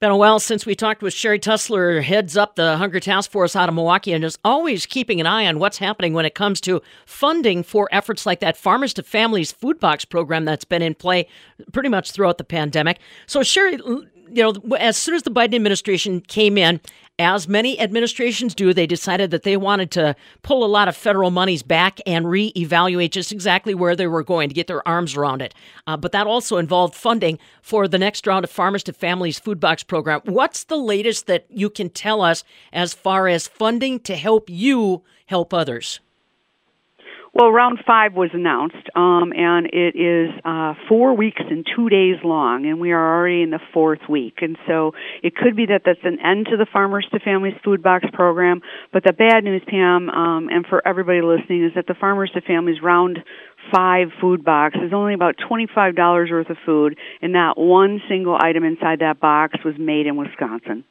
Been a while since we talked with Sherry Tussler, heads up the Hunger Task Force out of Milwaukee, and is always keeping an eye on what's happening when it comes to funding for efforts like that Farmers to Families food box program that's been in play pretty much throughout the pandemic. So, Sherry, you know, as soon as the Biden administration came in, as many administrations do, they decided that they wanted to pull a lot of federal monies back and reevaluate just exactly where they were going to get their arms around it. Uh, but that also involved funding for the next round of Farmers to Families Food Box program. What's the latest that you can tell us as far as funding to help you help others? Well, round five was announced, um, and it is uh, four weeks and two days long, and we are already in the fourth week. And so it could be that that's an end to the Farmers to Families Food Box program. But the bad news, Pam, um, and for everybody listening, is that the Farmers to Families round five food box is only about $25 worth of food, and not one single item inside that box was made in Wisconsin.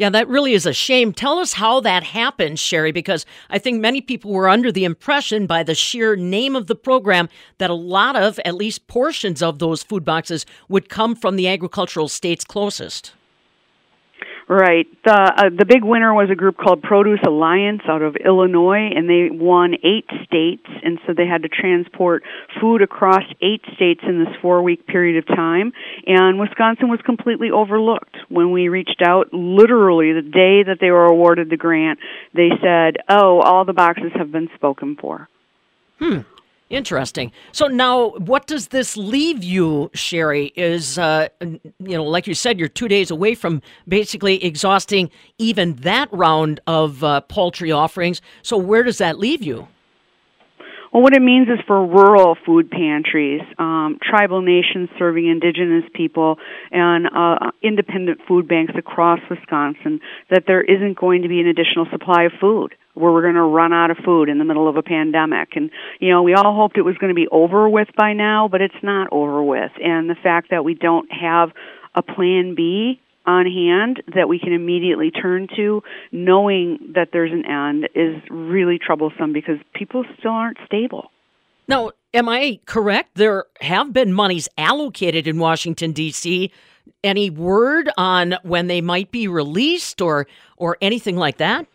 Yeah, that really is a shame. Tell us how that happened, Sherry, because I think many people were under the impression by the sheer name of the program that a lot of, at least portions of those food boxes would come from the agricultural states closest. Right. The uh, the big winner was a group called Produce Alliance out of Illinois, and they won eight states, and so they had to transport food across eight states in this four week period of time. And Wisconsin was completely overlooked when we reached out. Literally, the day that they were awarded the grant, they said, "Oh, all the boxes have been spoken for." Hmm. Interesting. So now, what does this leave you, Sherry? Is uh, you know, like you said, you're two days away from basically exhausting even that round of uh, poultry offerings. So where does that leave you? Well, what it means is for rural food pantries, um, tribal nations serving indigenous people, and uh, independent food banks across Wisconsin, that there isn't going to be an additional supply of food where we're going to run out of food in the middle of a pandemic. And, you know, we all hoped it was going to be over with by now, but it's not over with. And the fact that we don't have a plan B on hand that we can immediately turn to, knowing that there's an end, is really troublesome because people still aren't stable. Now, am I correct? There have been monies allocated in Washington, D.C. Any word on when they might be released or, or anything like that?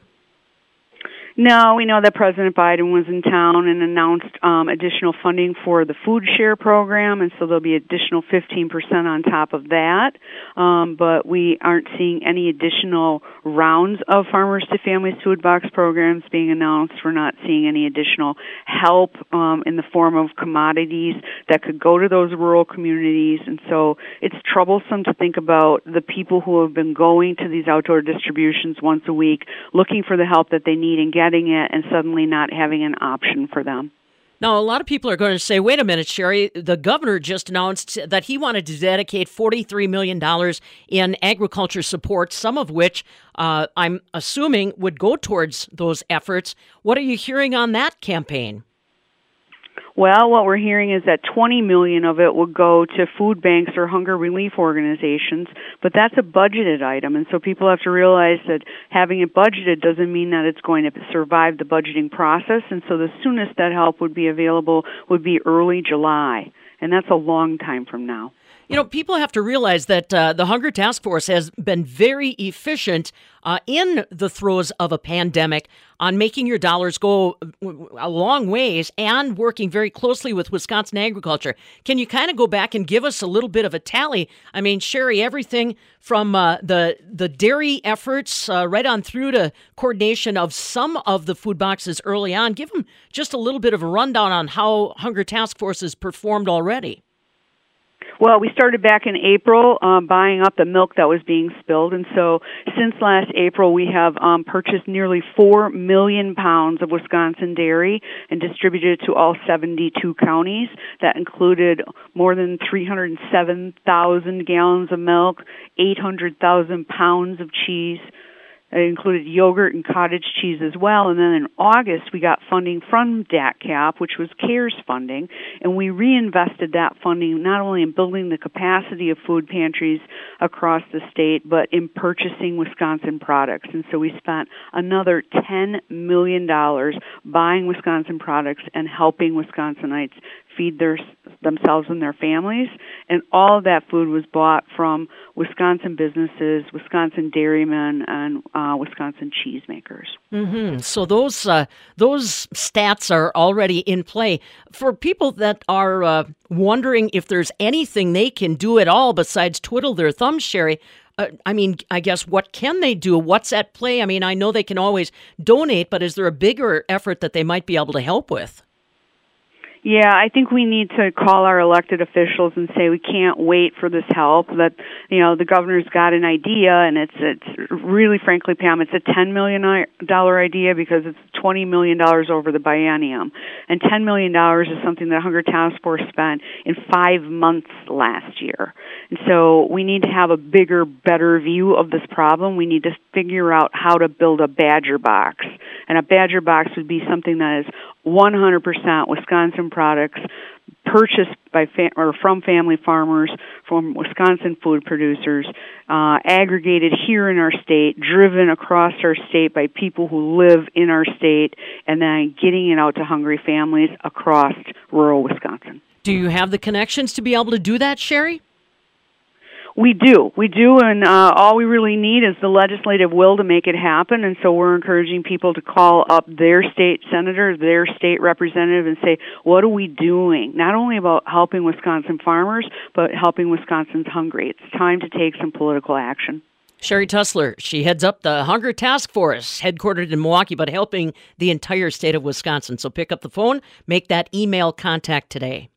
No, we know that President Biden was in town and announced um, additional funding for the food share program, and so there'll be additional 15% on top of that. Um, but we aren't seeing any additional rounds of Farmers to Families food box programs being announced. We're not seeing any additional help um, in the form of commodities that could go to those rural communities, and so it's troublesome to think about the people who have been going to these outdoor distributions once a week, looking for the help that they need and getting getting it and suddenly not having an option for them. Now, a lot of people are going to say, wait a minute, Sherry, the governor just announced that he wanted to dedicate $43 million in agriculture support, some of which uh, I'm assuming would go towards those efforts. What are you hearing on that campaign? Well, what we're hearing is that 20 million of it will go to food banks or hunger relief organizations, but that's a budgeted item, and so people have to realize that having it budgeted doesn't mean that it's going to survive the budgeting process, and so the soonest that help would be available would be early July, and that's a long time from now. You know, people have to realize that uh, the Hunger Task Force has been very efficient uh, in the throes of a pandemic on making your dollars go a long ways and working very closely with Wisconsin agriculture. Can you kind of go back and give us a little bit of a tally? I mean, Sherry, everything from uh, the the dairy efforts uh, right on through to coordination of some of the food boxes early on. Give them just a little bit of a rundown on how Hunger Task Force has performed already. Well, we started back in April um, buying up the milk that was being spilled, and so since last April, we have um, purchased nearly four million pounds of Wisconsin dairy and distributed it to all 72 counties. That included more than 307,000 gallons of milk, 800,000 pounds of cheese, It included yogurt and cottage cheese as well. And then in August, we got funding from DATCP, which was CARES funding, and we reinvested that funding not only in building the capacity of food pantries across the state, but in purchasing Wisconsin products. And so we spent another $10 million buying Wisconsin products and helping Wisconsinites feed their themselves and their families and all of that food was bought from Wisconsin businesses, Wisconsin dairymen and uh, Wisconsin cheesemakers. Mm-hmm. So those uh, those stats are already in play for people that are uh, wondering if there's anything they can do at all besides twiddle their thumbs, Sherry. Uh, I mean, I guess what can they do? What's at play? I mean, I know they can always donate, but is there a bigger effort that they might be able to help with? Yeah, I think we need to call our elected officials and say we can't wait for this help. That you know the governor's got an idea, and it's it's really, frankly, Pam, it's a ten million dollar idea because it's twenty million dollars over the biennium, and ten million dollars is something that Hunger Task Force spent in five months last year. And so we need to have a bigger, better view of this problem. We need to figure out how to build a Badger box, and a Badger box would be something that is 100% Wisconsin products purchased by fam- or from family farmers from Wisconsin food producers uh, aggregated here in our state driven across our state by people who live in our state and then getting it out to hungry families across rural Wisconsin. Do you have the connections to be able to do that, Sherry? We do, we do, and uh, all we really need is the legislative will to make it happen. And so we're encouraging people to call up their state senator, their state representative, and say, "What are we doing? Not only about helping Wisconsin farmers, but helping Wisconsin's hungry. It's time to take some political action." Sherry Tussler, she heads up the Hunger Task Force, headquartered in Milwaukee, but helping the entire state of Wisconsin. So pick up the phone, make that email contact today.